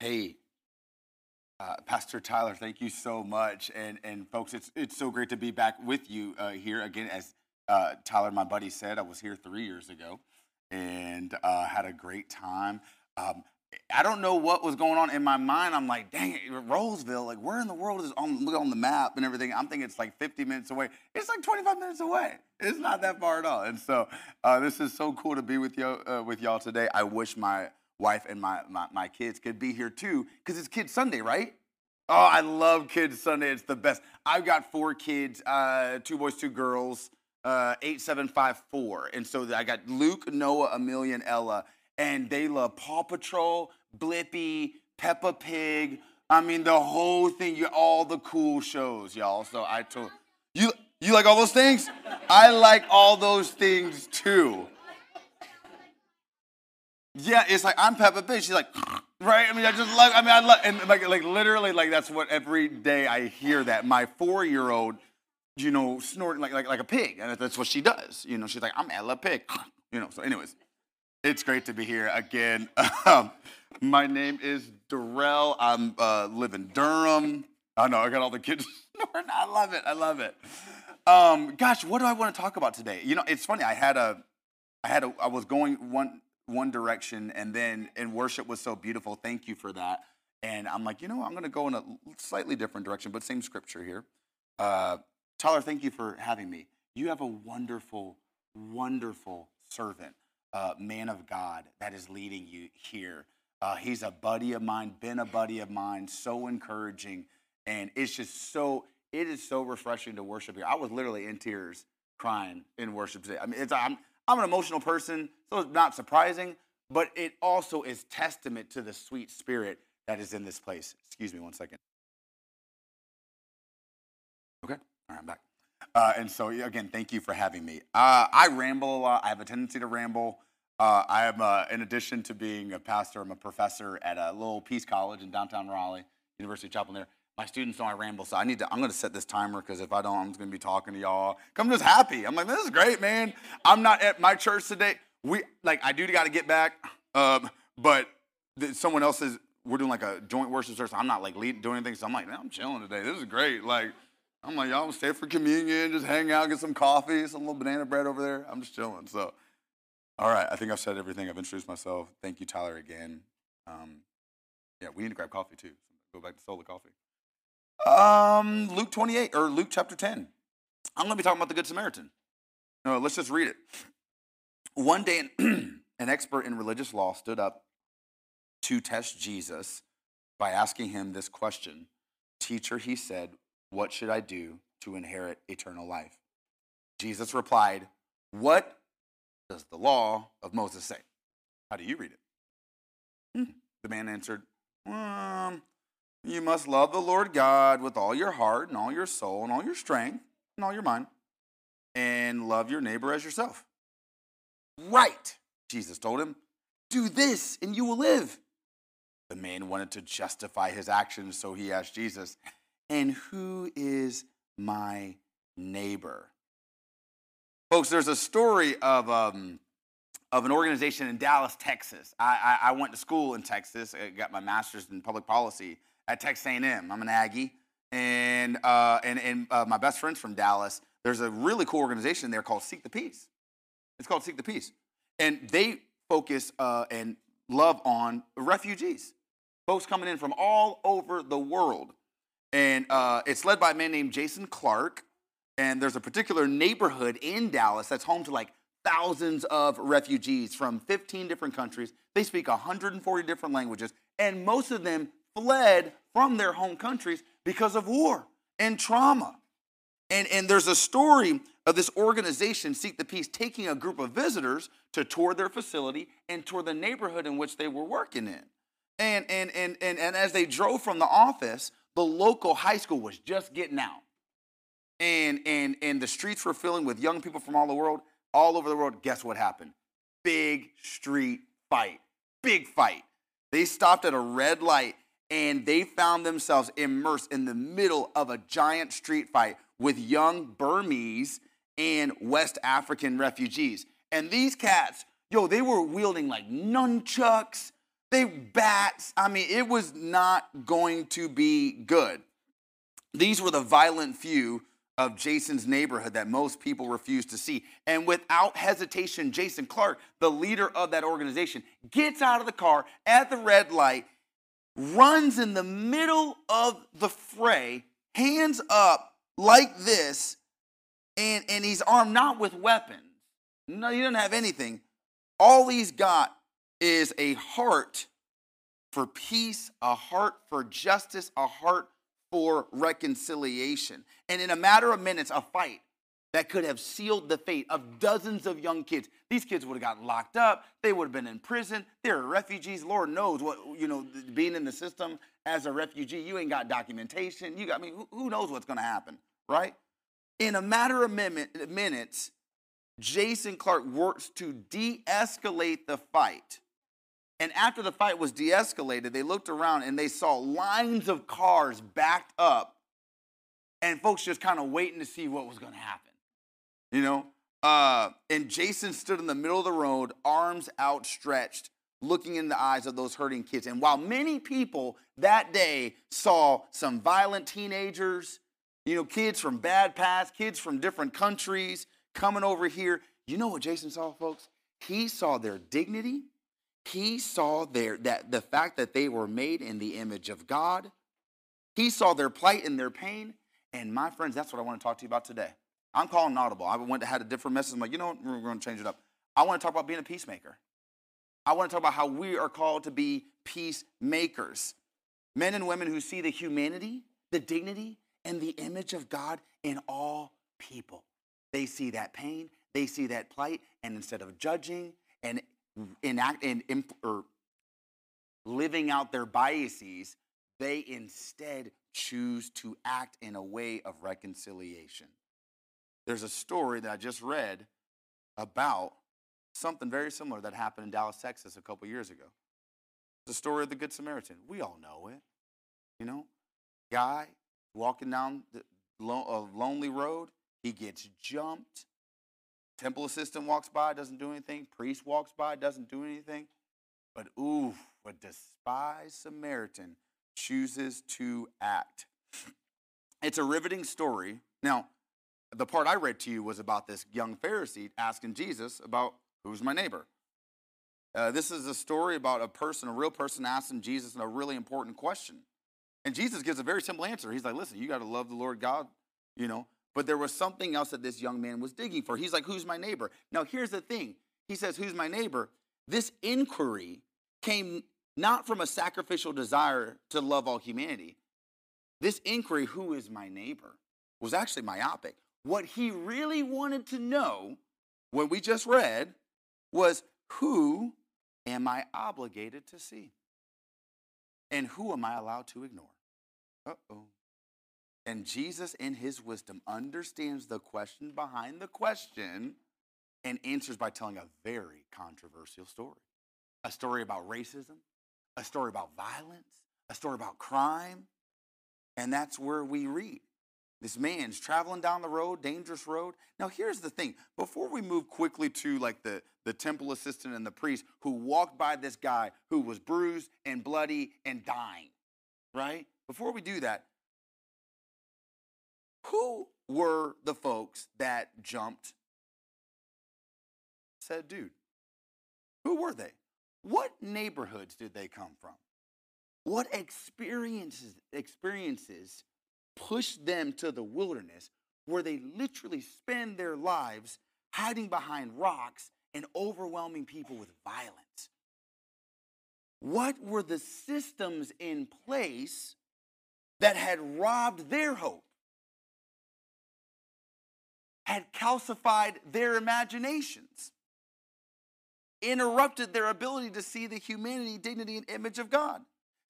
Hey, uh, Pastor Tyler, thank you so much. And, and folks, it's, it's so great to be back with you uh, here again. As uh, Tyler, my buddy, said, I was here three years ago and uh, had a great time. Um, I don't know what was going on in my mind. I'm like, dang it, Rolesville, like where in the world is on look on the map and everything? I'm thinking it's like 50 minutes away. It's like 25 minutes away. It's not that far at all. And so uh, this is so cool to be with you uh, with y'all today. I wish my wife and my, my, my kids could be here too, because it's Kids Sunday, right? Oh, I love Kids Sunday. It's the best. I've got four kids, uh, two boys, two girls, uh, eight, seven, five, four. And so I got Luke, Noah, Amelia, and Ella, and they love Paw Patrol, Blippi, Peppa Pig. I mean, the whole thing, you all the cool shows, y'all. So I told you, you like all those things? I like all those things too. Yeah, it's like I'm Peppa Pig. She's like, right? I mean, I just love. I mean, I love, and like, like literally, like that's what every day I hear that. My four-year-old, you know, snorting like like like a pig, and that's what she does. You know, she's like, I'm Ella Pig. You know. So, anyways, it's great to be here again. Um, my name is Darrell. I'm uh, live in Durham. I know I got all the kids snoring. I love it. I love it. Um, gosh, what do I want to talk about today? You know, it's funny. I had a, I had a, I was going one one direction, and then and worship was so beautiful. Thank you for that. And I'm like, you know, I'm going to go in a slightly different direction, but same scripture here. Uh, Tyler, thank you for having me. You have a wonderful, wonderful servant, uh, man of God, that is leading you here. Uh, he's a buddy of mine, been a buddy of mine, so encouraging, and it's just so it is so refreshing to worship here. I was literally in tears, crying in worship today. I mean, it's, I'm I'm an emotional person, so it's not surprising, but it also is testament to the sweet spirit that is in this place. Excuse me one second. Okay, all right, I'm back. Uh, and so again, thank you for having me. Uh, I ramble a lot. I have a tendency to ramble. Uh, I am, uh, in addition to being a pastor, I'm a professor at a little Peace College in downtown Raleigh, University of Chapel there. My students know I ramble, so I need to. I'm to set this timer because if I don't, I'm just to be talking to y'all. I'm just happy. I'm like, this is great, man. I'm not at my church today. We like, I do got to get back, um, but someone else is. We're doing like a joint worship service. I'm not like leading, doing anything, so I'm like, man, I'm chilling today. This is great. Like, I'm like, y'all stay for communion, just hang out, get some coffee, some little banana bread over there. I'm just chilling. So, all right, I think I've said everything. I've introduced myself. Thank you, Tyler, again. Um, yeah, we need to grab coffee too. Go back to solo coffee. Um, Luke 28 or Luke chapter 10. I'm going to be talking about the Good Samaritan. No, let's just read it. One day, an, an expert in religious law stood up to test Jesus by asking him this question Teacher, he said, What should I do to inherit eternal life? Jesus replied, What does the law of Moses say? How do you read it? Hmm. The man answered, um, you must love the Lord God with all your heart and all your soul and all your strength and all your mind, and love your neighbor as yourself. Right, Jesus told him. Do this and you will live. The man wanted to justify his actions, so he asked Jesus, And who is my neighbor? Folks, there's a story of, um, of an organization in Dallas, Texas. I, I, I went to school in Texas, I got my master's in public policy at Texas A&M. I'm an Aggie, and uh, and and uh, my best friend's from Dallas. There's a really cool organization there called Seek the Peace. It's called Seek the Peace, and they focus uh, and love on refugees, folks coming in from all over the world, and uh, it's led by a man named Jason Clark. And there's a particular neighborhood in Dallas that's home to like thousands of refugees from 15 different countries. They speak 140 different languages, and most of them fled from their home countries because of war and trauma. And, and there's a story of this organization, Seek the Peace, taking a group of visitors to tour their facility and tour the neighborhood in which they were working in. And, and, and, and, and as they drove from the office, the local high school was just getting out. And, and, and the streets were filling with young people from all the world, all over the world. Guess what happened? Big street fight. Big fight. They stopped at a red light and they found themselves immersed in the middle of a giant street fight with young Burmese and West African refugees. And these cats, yo, they were wielding like nunchucks. they bats. I mean, it was not going to be good. These were the violent few of Jason's neighborhood that most people refused to see. And without hesitation, Jason Clark, the leader of that organization, gets out of the car at the red light, runs in the middle of the fray, hands up like this, and, and he's armed not with weapons. No, he doesn't have anything. All he's got is a heart for peace, a heart for justice, a heart for reconciliation. And in a matter of minutes, a fight that could have sealed the fate of dozens of young kids. These kids would have gotten locked up. They would have been in prison. They're refugees. Lord knows what, you know, being in the system as a refugee, you ain't got documentation. You got, I mean, who, who knows what's going to happen, right? In a matter of minutes, Jason Clark works to de escalate the fight. And after the fight was de escalated, they looked around and they saw lines of cars backed up and folks just kind of waiting to see what was going to happen. You know? Uh, and Jason stood in the middle of the road, arms outstretched, looking in the eyes of those hurting kids. And while many people that day saw some violent teenagers, you know, kids from bad paths, kids from different countries coming over here, you know what Jason saw, folks? He saw their dignity. He saw their that the fact that they were made in the image of God. He saw their plight and their pain. And my friends, that's what I want to talk to you about today. I'm calling audible. I went had a different message. I'm like, you know what? We're going to change it up. I want to talk about being a peacemaker. I want to talk about how we are called to be peacemakers. Men and women who see the humanity, the dignity, and the image of God in all people. They see that pain, they see that plight, and instead of judging and enact and or living out their biases, they instead choose to act in a way of reconciliation. There's a story that I just read about something very similar that happened in Dallas, Texas a couple years ago. The story of the Good Samaritan. We all know it. You know, guy walking down the lo- lonely road, he gets jumped. Temple assistant walks by, doesn't do anything. Priest walks by, doesn't do anything. But ooh, a despised Samaritan chooses to act. It's a riveting story. Now, the part I read to you was about this young Pharisee asking Jesus about who's my neighbor. Uh, this is a story about a person, a real person, asking Jesus a really important question. And Jesus gives a very simple answer. He's like, listen, you got to love the Lord God, you know. But there was something else that this young man was digging for. He's like, who's my neighbor? Now, here's the thing. He says, who's my neighbor? This inquiry came not from a sacrificial desire to love all humanity. This inquiry, who is my neighbor, was actually myopic. What he really wanted to know, what we just read, was who am I obligated to see? And who am I allowed to ignore? Uh oh. And Jesus, in his wisdom, understands the question behind the question and answers by telling a very controversial story a story about racism, a story about violence, a story about crime. And that's where we read. This man's traveling down the road, dangerous road. Now, here's the thing before we move quickly to like the, the temple assistant and the priest who walked by this guy who was bruised and bloody and dying, right? Before we do that, who were the folks that jumped said dude? Who were they? What neighborhoods did they come from? What experiences experiences pushed them to the wilderness where they literally spend their lives hiding behind rocks and overwhelming people with violence? What were the systems in place that had robbed their hope? Had calcified their imaginations? interrupted their ability to see the humanity, dignity, and image of God.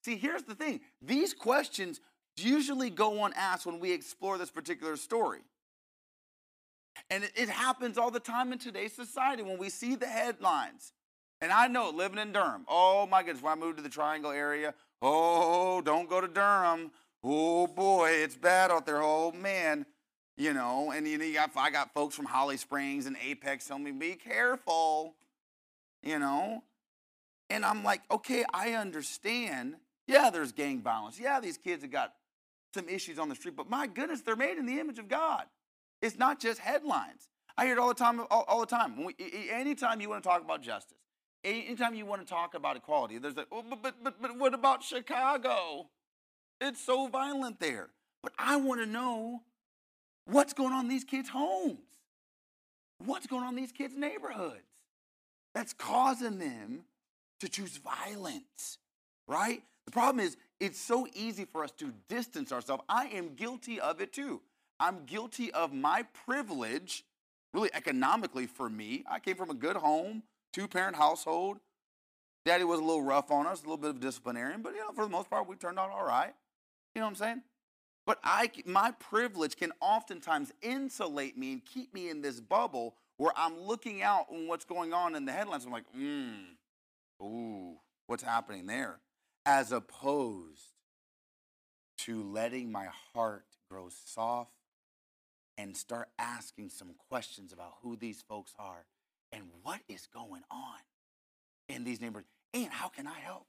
See, here's the thing these questions usually go unasked when we explore this particular story. And it, happens all the time in today's society when we see the headlines. And I know living in Durham, oh my goodness, when I moved to the Triangle area, oh, don't go to Durham. Oh boy, it's bad out there. Oh man, you know, and you know, you got, I got folks from Holly Springs and Apex telling me, be careful you know? And I'm like, okay, I understand. Yeah, there's gang violence. Yeah, these kids have got some issues on the street, but my goodness, they're made in the image of God. It's not just headlines. I hear it all the time. All, all the time. We, anytime you want to talk about justice, anytime you want to talk about equality, there's like, oh, but, but, but, but what about Chicago? It's so violent there. But I want to know what's going on in these kids' homes. What's going on in these kids' neighborhoods that's causing them to choose violence, right? The problem is, it's so easy for us to distance ourselves. I am guilty of it too. I'm guilty of my privilege, really economically for me. I came from a good home, two parent household. Daddy was a little rough on us, a little bit of disciplinarian, but you know, for the most part, we turned out all right. You know what I'm saying? But I, my privilege can oftentimes insulate me and keep me in this bubble where I'm looking out on what's going on in the headlines. I'm like, hmm, ooh, what's happening there? As opposed to letting my heart grow soft and start asking some questions about who these folks are and what is going on in these neighborhoods and how can I help?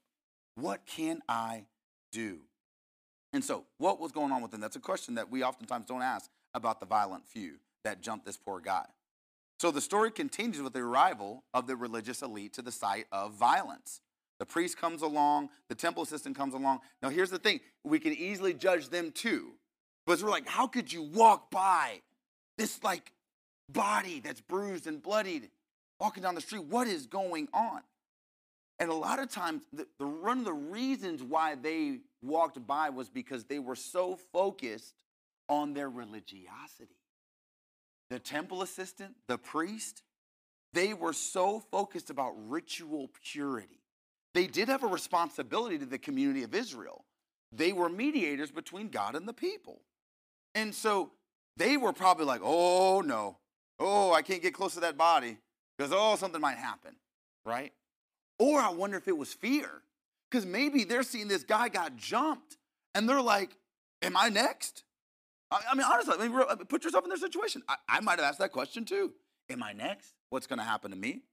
What can I do? And so, what was going on with them? That's a question that we oftentimes don't ask about the violent few that jumped this poor guy. So, the story continues with the arrival of the religious elite to the site of violence. The priest comes along, the temple assistant comes along. Now, here's the thing we can easily judge them too. But we're like, how could you walk by this like body that's bruised and bloodied walking down the street? What is going on? And a lot of times, the, the one of the reasons why they walked by was because they were so focused on their religiosity. The temple assistant, the priest, they were so focused about ritual purity. They did have a responsibility to the community of Israel. They were mediators between God and the people. And so they were probably like, oh no, oh, I can't get close to that body because, oh, something might happen, right? Or I wonder if it was fear because maybe they're seeing this guy got jumped and they're like, am I next? I, mean, honestly, I mean, put yourself in their situation. I, I might have asked that question too. Am I next? What's going to happen to me?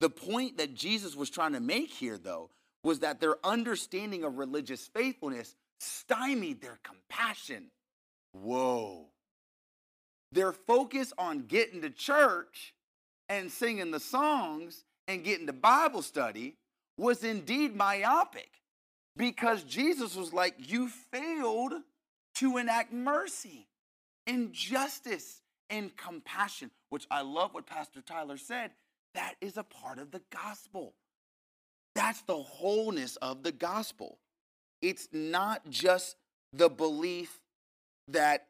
The point that Jesus was trying to make here, though, was that their understanding of religious faithfulness stymied their compassion. Whoa. Their focus on getting to church and singing the songs and getting to Bible study was indeed myopic because Jesus was like, You failed to enact mercy and justice and compassion, which I love what Pastor Tyler said. That is a part of the gospel. That's the wholeness of the gospel. It's not just the belief that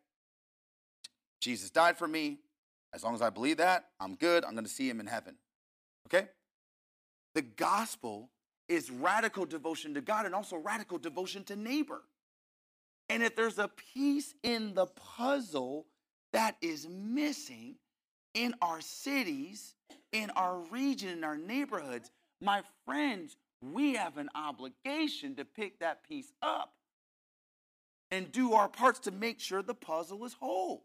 Jesus died for me. As long as I believe that, I'm good. I'm going to see him in heaven. Okay? The gospel is radical devotion to God and also radical devotion to neighbor. And if there's a piece in the puzzle that is missing in our cities, in our region, in our neighborhoods, my friends, we have an obligation to pick that piece up and do our parts to make sure the puzzle is whole.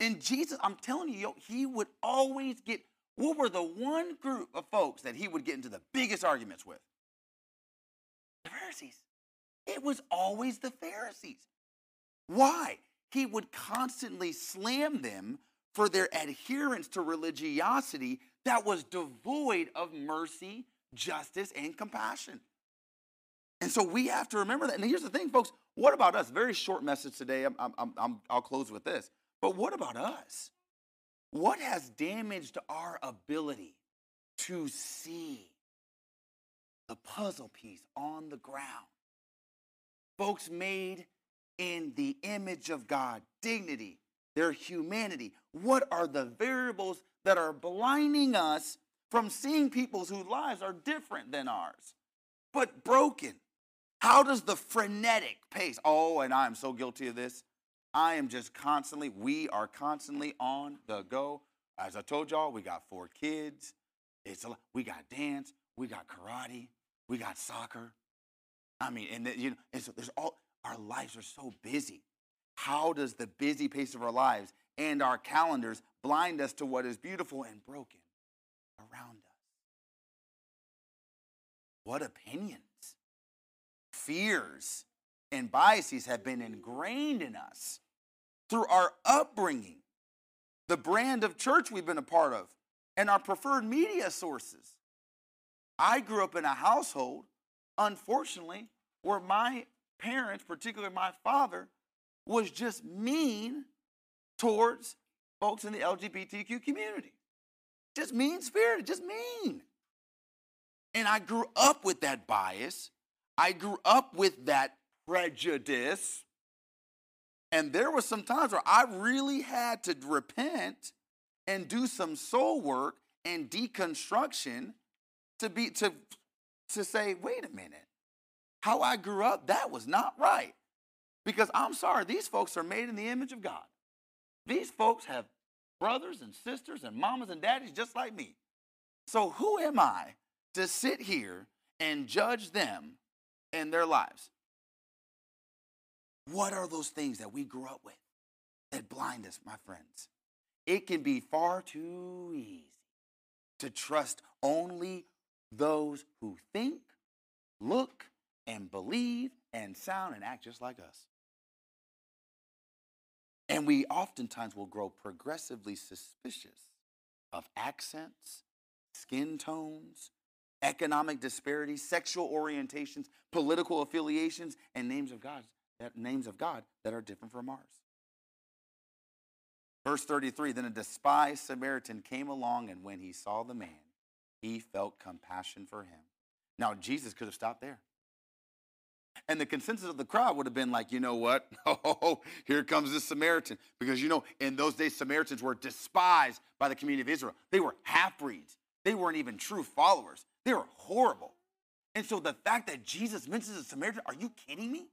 And Jesus, I'm telling you, he would always get, what were the one group of folks that he would get into the biggest arguments with? The Pharisees. It was always the Pharisees. Why? He would constantly slam them for their adherence to religiosity that was devoid of mercy, justice, and compassion. And so we have to remember that. And here's the thing, folks what about us? Very short message today. I'm, I'm, I'm, I'll close with this. But what about us? What has damaged our ability to see the puzzle piece on the ground? Folks made in the image of God, dignity, their humanity. What are the variables that are blinding us from seeing people whose lives are different than ours, but broken? How does the frenetic pace, oh, and I am so guilty of this. I am just constantly, we are constantly on the go. As I told y'all, we got four kids. It's a, we got dance, we got karate, we got soccer. I mean, and the, you know, and so there's all our lives are so busy. How does the busy pace of our lives and our calendars blind us to what is beautiful and broken around us? what opinions, fears, and biases have been ingrained in us through our upbringing, the brand of church we've been a part of, and our preferred media sources. I grew up in a household, unfortunately, where my parents, particularly my father, was just mean towards folks in the LGBTQ community. Just mean spirited, just mean. And I grew up with that bias. I grew up with that prejudice. And there were some times where I really had to repent and do some soul work and deconstruction to be to to say, wait a minute. How I grew up, that was not right. Because I'm sorry, these folks are made in the image of God. These folks have brothers and sisters and mamas and daddies just like me. So who am I to sit here and judge them and their lives? What are those things that we grew up with that blind us, my friends? It can be far too easy to trust only those who think, look, and believe and sound and act just like us. And we oftentimes will grow progressively suspicious of accents, skin tones, economic disparities, sexual orientations, political affiliations, and names of God that names of God that are different from ours. Verse 33 Then a despised Samaritan came along, and when he saw the man, he felt compassion for him. Now, Jesus could have stopped there. And the consensus of the crowd would have been like, you know what? Oh, here comes this Samaritan. Because, you know, in those days, Samaritans were despised by the community of Israel. They were half breeds, they weren't even true followers. They were horrible. And so the fact that Jesus mentions a Samaritan, are you kidding me?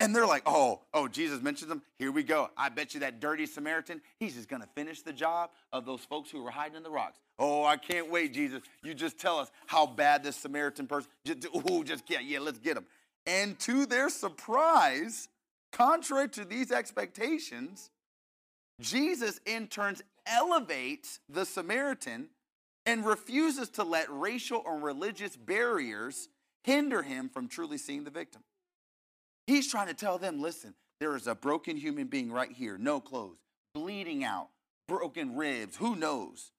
And they're like, oh, oh, Jesus mentions them. Here we go. I bet you that dirty Samaritan, he's just going to finish the job of those folks who were hiding in the rocks. Oh, I can't wait, Jesus. You just tell us how bad this Samaritan person, just, just get, yeah, let's get him. And to their surprise, contrary to these expectations, Jesus in turns elevates the Samaritan and refuses to let racial or religious barriers hinder him from truly seeing the victim. He's trying to tell them listen, there is a broken human being right here, no clothes, bleeding out, broken ribs, who knows?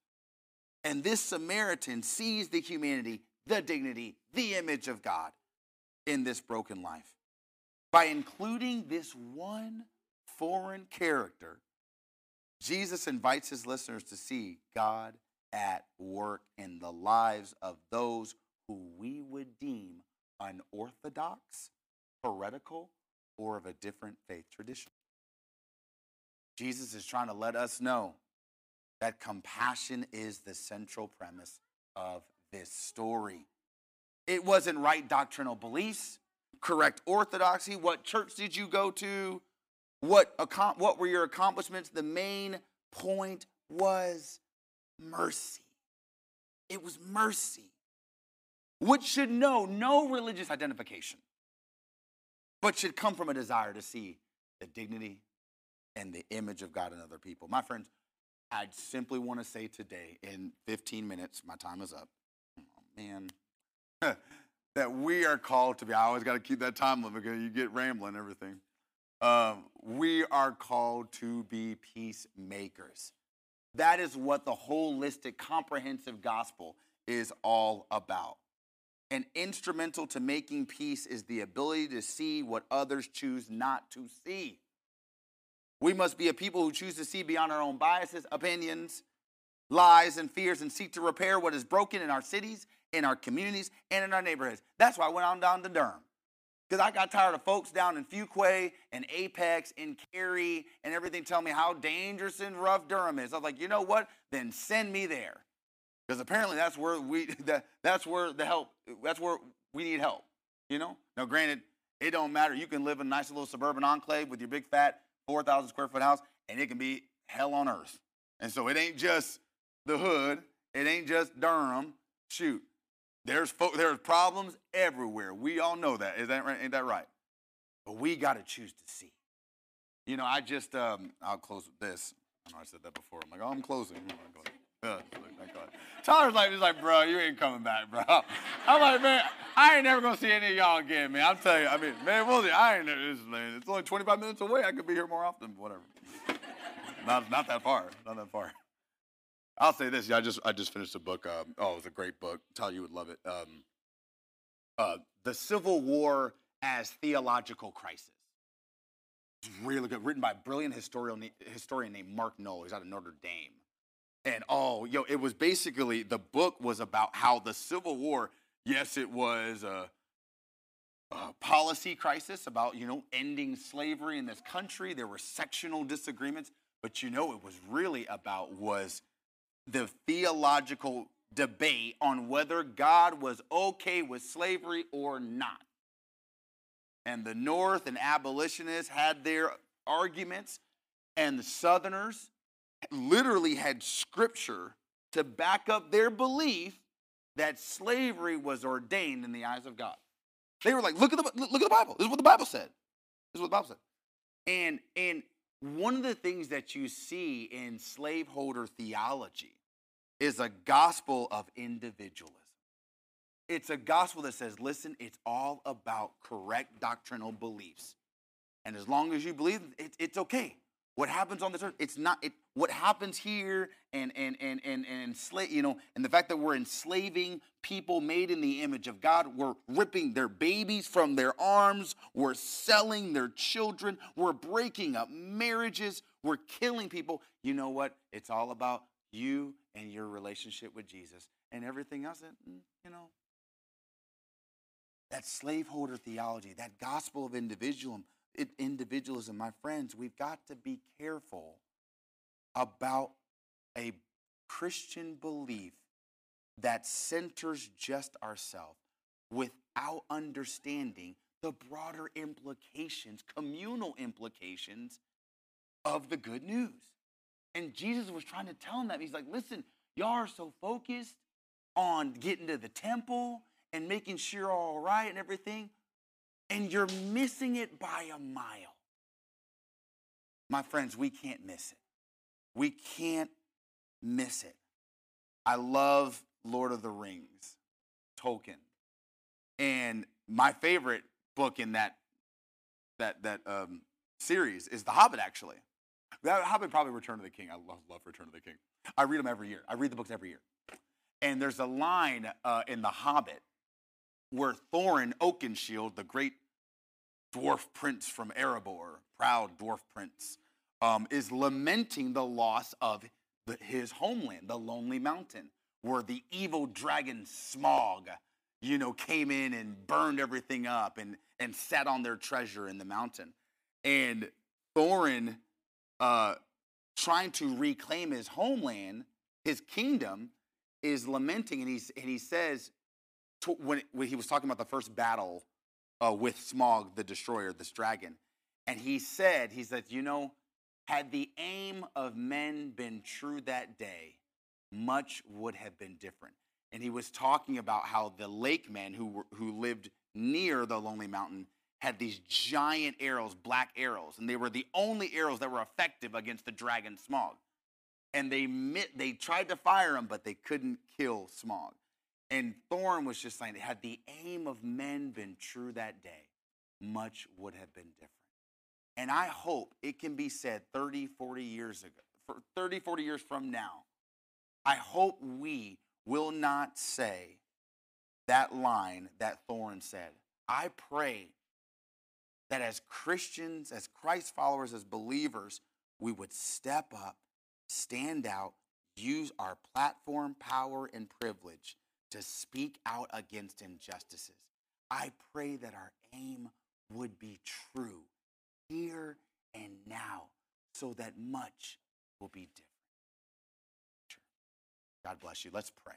And this Samaritan sees the humanity, the dignity, the image of God in this broken life. By including this one foreign character, Jesus invites his listeners to see God at work in the lives of those who we would deem unorthodox heretical or of a different faith tradition. Jesus is trying to let us know that compassion is the central premise of this story. It wasn't right doctrinal beliefs, correct orthodoxy. What church did you go to? What, what were your accomplishments? The main point was mercy. It was mercy, which should know no religious identification but should come from a desire to see the dignity and the image of God in other people. My friends, I simply want to say today, in 15 minutes, my time is up. Oh, man. that we are called to be, I always got to keep that time limit because you get rambling everything. Um, we are called to be peacemakers. That is what the holistic, comprehensive gospel is all about and instrumental to making peace is the ability to see what others choose not to see. We must be a people who choose to see beyond our own biases, opinions, lies, and fears and seek to repair what is broken in our cities, in our communities, and in our neighborhoods. That's why I went on down to Durham. Because I got tired of folks down in Fuquay and Apex and Cary and everything telling me how dangerous and rough Durham is. I was like, you know what? Then send me there because apparently that's where we that, that's where the help that's where we need help you know? Now granted it don't matter. You can live in a nice little suburban enclave with your big fat 4000 square foot house and it can be hell on earth. And so it ain't just the hood. It ain't just durham. Shoot there's fo- there's problems everywhere. We all know that. Is that right? Ain't that right? But we got to choose to see. You know i just um, i'll close with this. I know i said that before. I'm like oh i'm closing. Uh, Tyler's like, he's like, bro, you ain't coming back, bro. I'm like, man, I ain't never gonna see any of y'all again, man. I'm telling you, I mean, man, Willie, I ain't. It's, man, it's only 25 minutes away. I could be here more often, whatever. not, not that far, not that far. I'll say this. Yeah, I just, I just finished a book. Um, oh, it was a great book. Tyler, you would love it. Um, uh, the Civil War as theological crisis. It's really good, written by a brilliant historian, historian named Mark Noll. He's out of Notre Dame. And oh, yo, it was basically the book was about how the Civil War, yes, it was a, a policy crisis about, you know, ending slavery in this country. There were sectional disagreements, but you know, it was really about was the theological debate on whether God was okay with slavery or not. And the North and abolitionists had their arguments, and the Southerners literally had scripture to back up their belief that slavery was ordained in the eyes of God. They were like, look at the look at the Bible. This is what the Bible said. This is what the Bible said. And and one of the things that you see in slaveholder theology is a gospel of individualism. It's a gospel that says, listen, it's all about correct doctrinal beliefs. And as long as you believe it, it's okay. What happens on this earth, it's not it, what happens here and and and and and enslave, you know, and the fact that we're enslaving people made in the image of God, we're ripping their babies from their arms, we're selling their children, we're breaking up marriages, we're killing people. You know what? It's all about you and your relationship with Jesus and everything else that, mm, you know, that slaveholder theology, that gospel of individualism, individualism, my friends, we've got to be careful about a Christian belief that centers just ourselves without understanding the broader implications, communal implications of the good news. And Jesus was trying to tell them that. He's like, listen, y'all are so focused on getting to the temple and making sure all right and everything, and you're missing it by a mile. My friends, we can't miss it. We can't miss it. I love Lord of the Rings, Tolkien. And my favorite book in that that that um, series is The Hobbit, actually. That Hobbit probably Return of the King. I love, love Return of the King. I read them every year. I read the books every year. And there's a line uh, in The Hobbit where Thorin Oakenshield, the great dwarf prince from Erebor, proud dwarf prince, um, is lamenting the loss of the, his homeland, the Lonely Mountain, where the evil dragon Smaug, you know, came in and burned everything up and, and sat on their treasure in the mountain. And Thorin, uh, trying to reclaim his homeland, his kingdom, is lamenting, and, he's, and he says, when, when, he was talking about the first battle uh, with Smaug, the destroyer, this dragon, and he said, he said, you know, had the aim of men been true that day, much would have been different. And he was talking about how the lake men who, were, who lived near the Lonely Mountain had these giant arrows, black arrows, and they were the only arrows that were effective against the dragon Smaug. And they, they tried to fire him, but they couldn't kill Smaug. And Thorin was just saying, had the aim of men been true that day, much would have been different. And I hope it can be said 30, 40 years ago, for 30, 40 years from now, I hope we will not say that line that Thorin said. I pray that as Christians, as Christ followers, as believers, we would step up, stand out, use our platform, power, and privilege to speak out against injustices. I pray that our aim would be true here and now so that much will be different. God bless you. Let's pray.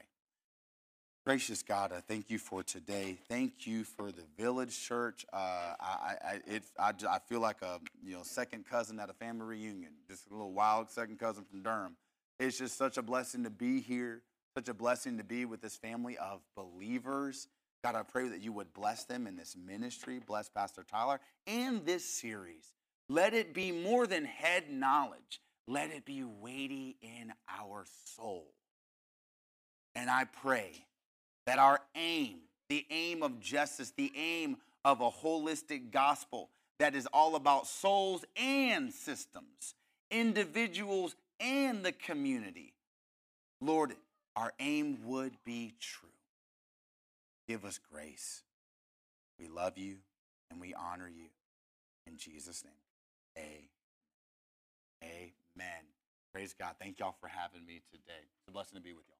Gracious God, I thank you for today. Thank you for the Village Church. Uh, I, I, it, I, I feel like a you know second cousin at a family reunion, just a little wild second cousin from Durham. It's just such a blessing to be here. Such a blessing to be with this family of believers. God, I pray that you would bless them in this ministry, bless Pastor Tyler and this series. Let it be more than head knowledge, let it be weighty in our soul. And I pray that our aim, the aim of justice, the aim of a holistic gospel that is all about souls and systems, individuals and the community, Lord, our aim would be true. Give us grace. We love you and we honor you. In Jesus' name, amen. Amen. Praise God. Thank y'all for having me today. It's a blessing to be with y'all.